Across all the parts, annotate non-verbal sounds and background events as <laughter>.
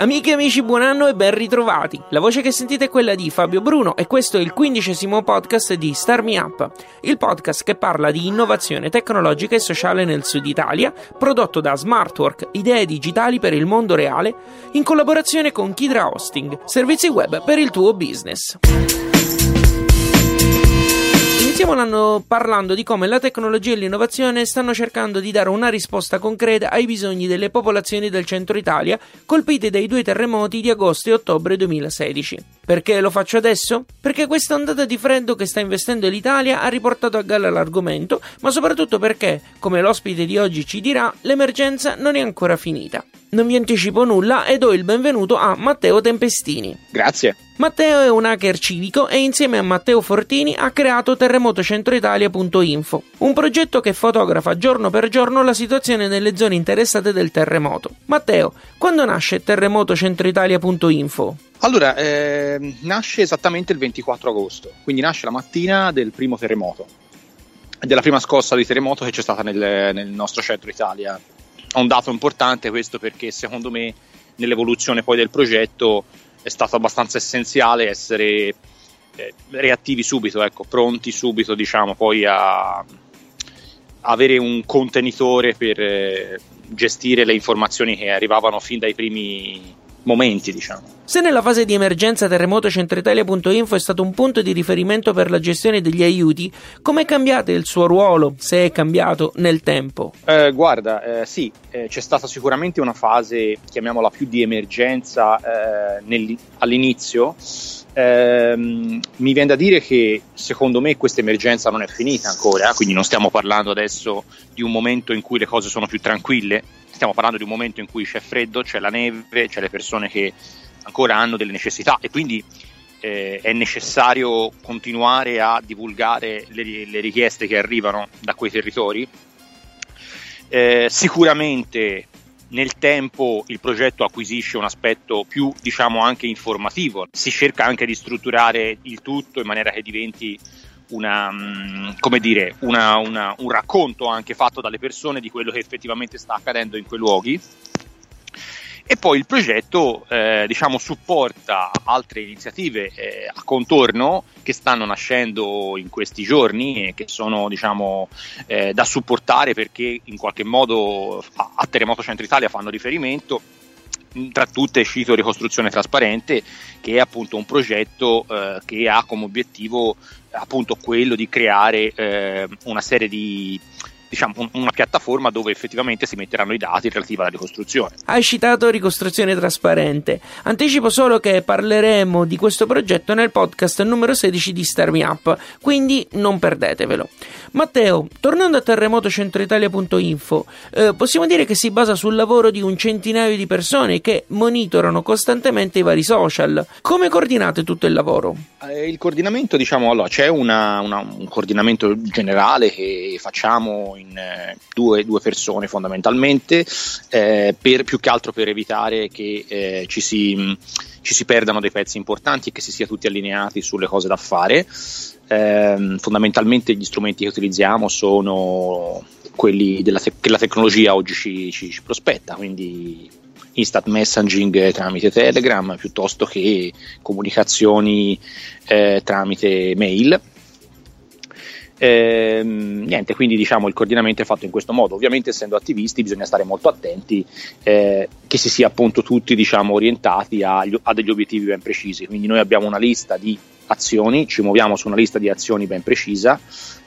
Amiche e amici, buon anno e ben ritrovati. La voce che sentite è quella di Fabio Bruno e questo è il quindicesimo podcast di Star Me Up, il podcast che parla di innovazione tecnologica e sociale nel sud Italia, prodotto da Smartwork, idee digitali per il mondo reale, in collaborazione con Kidra Hosting, servizi web per il tuo business. Iniziamo l'anno parlando di come la tecnologia e l'innovazione stanno cercando di dare una risposta concreta ai bisogni delle popolazioni del centro Italia colpite dai due terremoti di agosto e ottobre 2016. Perché lo faccio adesso? Perché questa ondata di freddo che sta investendo l'Italia ha riportato a galla l'argomento, ma soprattutto perché, come l'ospite di oggi ci dirà, l'emergenza non è ancora finita. Non vi anticipo nulla e do il benvenuto a Matteo Tempestini. Grazie. Matteo è un hacker civico e insieme a Matteo Fortini ha creato terremotocentroitalia.info, un progetto che fotografa giorno per giorno la situazione nelle zone interessate del terremoto. Matteo, quando nasce terremotocentroitalia.info? Allora, eh, nasce esattamente il 24 agosto, quindi nasce la mattina del primo terremoto, della prima scossa di terremoto che c'è stata nel, nel nostro centro Italia. È un dato importante questo perché secondo me nell'evoluzione poi del progetto è stato abbastanza essenziale essere eh, reattivi subito, ecco, pronti subito, diciamo, poi a avere un contenitore per eh, gestire le informazioni che arrivavano fin dai primi momenti, diciamo. Se nella fase di emergenza terremotocentroitalia.info è stato un punto di riferimento per la gestione degli aiuti, come è cambiato il suo ruolo, se è cambiato nel tempo? Eh, guarda, eh, sì, eh, c'è stata sicuramente una fase, chiamiamola più di emergenza eh, nel, all'inizio. Ehm, mi viene da dire che secondo me questa emergenza non è finita ancora, quindi non stiamo parlando adesso di un momento in cui le cose sono più tranquille, stiamo parlando di un momento in cui c'è freddo, c'è la neve, c'è le persone che ancora hanno delle necessità e quindi eh, è necessario continuare a divulgare le, le, richieste che arrivano da quei territori. Eh, sicuramente nel tempo il progetto acquisisce un aspetto più, diciamo, anche informativo, si cerca anche di strutturare il tutto in maniera che diventi una, mm, dire, una, una, un racconto anche fatto dalle persone di quello che effettivamente sta accadendo in quei luoghi. E poi il progetto eh, diciamo, supporta altre iniziative eh, a contorno che stanno nascendo in questi giorni e che sono diciamo, eh, da supportare perché in qualche modo a, a Terremoto Centro Italia fanno riferimento tra tutte cito Ricostruzione Trasparente, che è appunto un progetto eh, che ha come obiettivo appunto quello di creare eh, una serie di diciamo, una piattaforma dove effettivamente si metteranno i dati relativi alla ricostruzione. Hai citato ricostruzione trasparente. Anticipo solo che parleremo di questo progetto nel podcast numero 16 di Star Me Up, quindi non perdetevelo. Matteo, tornando a terremotocentroitalia.info, eh, possiamo dire che si basa sul lavoro di un centinaio di persone che monitorano costantemente i vari social. Come coordinate tutto il lavoro? Eh, il coordinamento, diciamo, allora c'è una, una, un coordinamento generale che facciamo in eh, due, due, persone fondamentalmente, eh, per, più che altro per evitare che eh, ci, si, ci, si, perdano dei pezzi importanti e che si sia tutti allineati sulle cose da fare. Eh, fondamentalmente gli strumenti che utilizziamo sono quelli te- che la tecnologia oggi ci, ci, ci prospetta, quindi instant messaging tramite Telegram piuttosto che comunicazioni eh, tramite mail. Eh, niente, quindi diciamo il coordinamento è fatto in questo modo. Ovviamente, essendo attivisti, bisogna stare molto attenti eh, che si sia appunto tutti diciamo, orientati a, a, degli obiettivi ben precisi. Quindi, noi abbiamo una lista di azioni, ci muoviamo su una lista di azioni ben precisa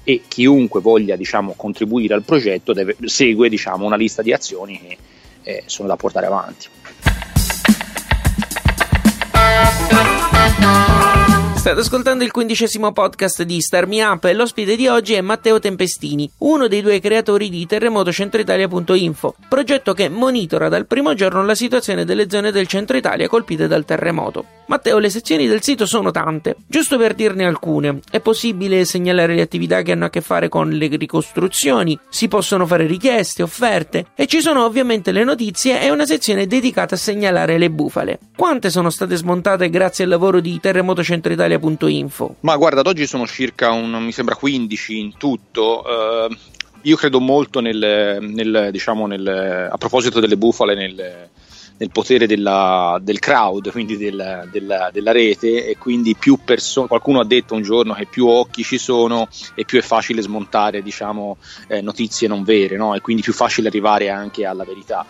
e chiunque voglia diciamo, contribuire al progetto deve, segue diciamo, una lista di azioni che eh, sono da portare avanti. State ascoltando il quindicesimo podcast di Star Me Up e l'ospite di oggi è Matteo Tempestini, uno dei due creatori di terremotocentroitalia.info, progetto che monitora dal primo giorno la situazione delle zone del centro Italia colpite dal terremoto. Matteo, le sezioni del sito sono tante. Giusto per dirne alcune, è possibile segnalare le attività che hanno a che fare con le ricostruzioni, si possono fare richieste, offerte e ci sono ovviamente le notizie e una sezione dedicata a segnalare le bufale. Quante sono state smontate grazie al lavoro di terremotocentroitalia italia.info? Ma guarda, ad oggi sono circa, un, mi sembra 15 in tutto. Uh, io credo molto nel, nel, diciamo nel, a proposito delle bufale nel, nel potere della, del crowd, quindi del, della, della, rete e quindi più persone, qualcuno ha detto un giorno che più occhi ci sono e più è facile smontare diciamo, eh, notizie non vere no? e quindi più facile arrivare anche alla verità.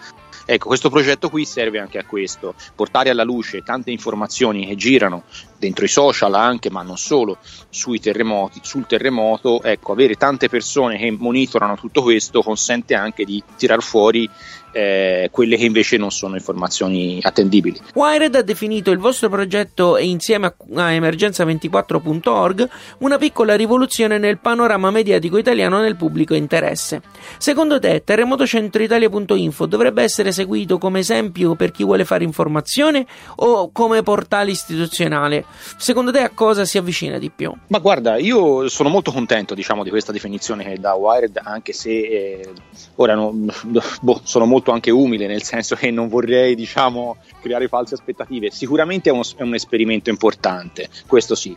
Ecco, questo progetto qui serve anche a questo, portare alla luce tante informazioni che girano dentro i social anche, ma non solo, sui terremoti, sul terremoto, ecco, avere tante persone che monitorano tutto questo consente anche di tirar fuori eh, quelle che invece non sono informazioni attendibili. Wired ha definito il vostro progetto insieme a, a emergenza24.org una piccola rivoluzione nel panorama mediatico italiano nel pubblico interesse. Secondo te, terremotocentroitalia.info dovrebbe essere seguito come esempio per chi vuole fare informazione o come portale istituzionale? Secondo te a cosa si avvicina di più? Ma guarda, io sono molto contento diciamo, di questa definizione che dà Wired, anche se eh, ora no, <laughs> boh, sono molto anche umile, nel senso che non vorrei diciamo, creare false aspettative. Sicuramente è, uno, è un esperimento importante, questo sì.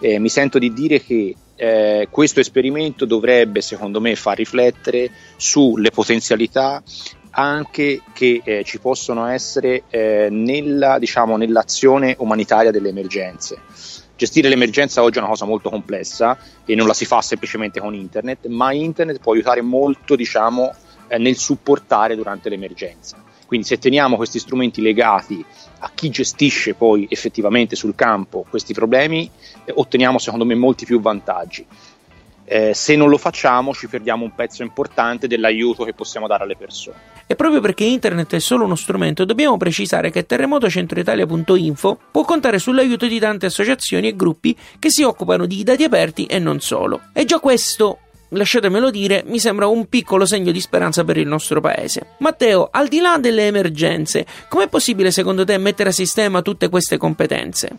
Eh, mi sento di dire che eh, questo esperimento dovrebbe, secondo me, far riflettere sulle potenzialità anche che eh, ci possono essere eh, nella, diciamo, nell'azione umanitaria delle emergenze. Gestire l'emergenza oggi è una cosa molto complessa e non la si fa semplicemente con internet, ma internet può aiutare molto diciamo, nel supportare durante l'emergenza. Quindi se teniamo questi strumenti legati a chi gestisce poi effettivamente sul campo questi problemi, eh, otteniamo secondo me molti più vantaggi. Eh, se non lo facciamo ci perdiamo un pezzo importante dell'aiuto che possiamo dare alle persone. E proprio perché internet è solo uno strumento, dobbiamo precisare che terremotocentroitalia.info può contare sull'aiuto di tante associazioni e gruppi che si occupano di dati aperti e non solo. E già questo lasciatemelo dire, mi sembra un piccolo segno di speranza per il nostro paese. Matteo, al di là delle emergenze, com'è possibile secondo te mettere a sistema tutte queste competenze?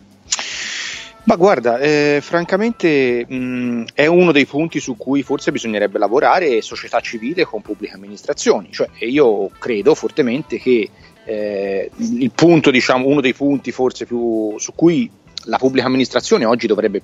Ma guarda, eh, francamente mh, è uno dei punti su cui forse bisognerebbe lavorare società civile con pubbliche amministrazioni. Cioè, io credo fortemente che eh, punto, diciamo, uno dei punti forse più su cui la pubblica amministrazione oggi dovrebbe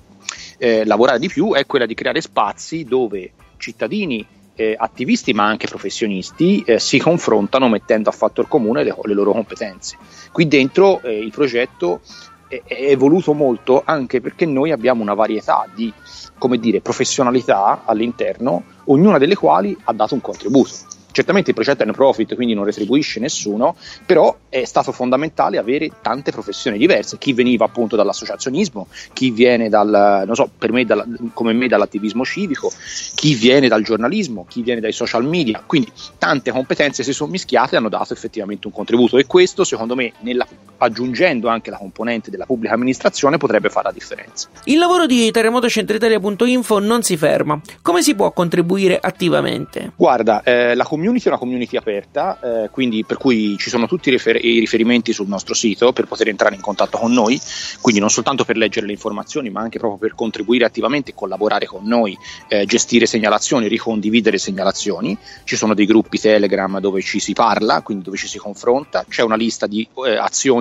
eh, lavorare di più è quella di creare spazi dove cittadini, eh, attivisti ma anche professionisti eh, si confrontano mettendo a fattor comune le, le loro competenze. Qui dentro eh, il progetto è, è evoluto molto anche perché noi abbiamo una varietà di come dire, professionalità all'interno, ognuna delle quali ha dato un contributo. Certamente il progetto è no profit, quindi non retribuisce nessuno, però è stato fondamentale avere tante professioni diverse. Chi veniva appunto dall'associazionismo, chi viene dal, non so, per me dalla, come me dall'attivismo civico, chi viene dal giornalismo, chi viene dai social media. Quindi tante competenze si sono mischiate e hanno dato effettivamente un contributo e questo secondo me nella, aggiungendo anche la componente della pubblica amministrazione potrebbe fare la differenza. Il lavoro di terremotocentritalia.info non si ferma. Come si può contribuire attivamente? Guarda, eh, la community è una community aperta, eh, quindi per cui ci sono tutti i, rifer- i, riferimenti sul nostro sito per poter entrare in contatto con noi, quindi non soltanto per leggere le informazioni, ma anche proprio per contribuire attivamente collaborare con noi, eh, gestire segnalazioni, ricondividere segnalazioni. Ci sono dei gruppi Telegram dove ci si parla, quindi dove ci si confronta, c'è una lista di eh,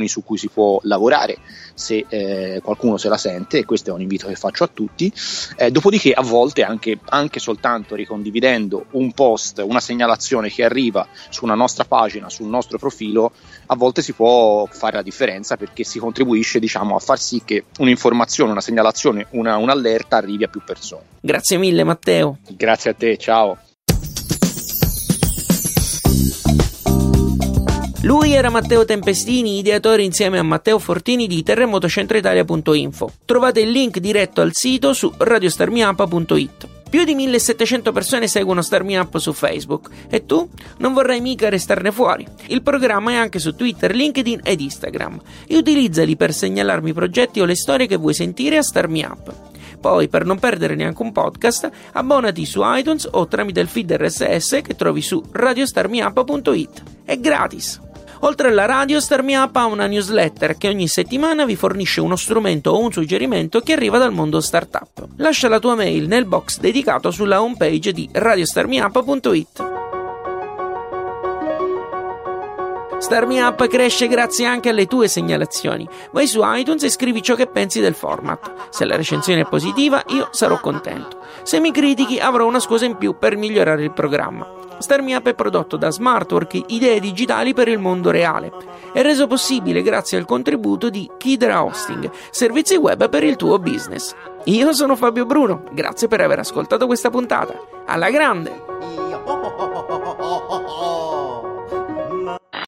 su cui si può lavorare se eh, qualcuno se la sente, e questo è un invito che faccio a tutti. Eh, dopodiché, a volte anche, anche soltanto ricondividendo un post, una segnalazione, che arriva su una nostra pagina, sul nostro profilo, a volte si può fare la differenza perché si contribuisce diciamo, a far sì che un'informazione, una segnalazione, una, un'allerta arrivi a più persone. Grazie mille Matteo. Grazie a te, ciao. Lui era Matteo Tempestini, ideatore insieme a Matteo Fortini di terremotocentroitalia.info. Trovate il link diretto al sito su radiostarmiapa.it. Più di 1700 persone seguono Star Me Up su Facebook e tu non vorrai mica restarne fuori. Il programma è anche su Twitter, LinkedIn ed Instagram e utilizzali per segnalarmi i progetti o le storie che vuoi sentire a Star Me Up. Poi, per non perdere neanche un podcast, abbonati su iTunes o tramite il feed RSS che trovi su radiostarmiup.it. È gratis! Oltre alla radio, Star Me Up ha una newsletter che ogni settimana vi fornisce uno strumento o un suggerimento che arriva dal mondo startup. Lascia la tua mail nel box dedicato sulla homepage di radiostarmiup.it. Star Me Up cresce grazie anche alle tue segnalazioni. Vai su iTunes e scrivi ciò che pensi del format. Se la recensione è positiva, io sarò contento. Se mi critichi, avrò una scusa in più per migliorare il programma. Star Me Up è prodotto da Smartwork, idee digitali per il mondo reale. È reso possibile grazie al contributo di Kidra Hosting, servizi web per il tuo business. Io sono Fabio Bruno, grazie per aver ascoltato questa puntata. Alla grande!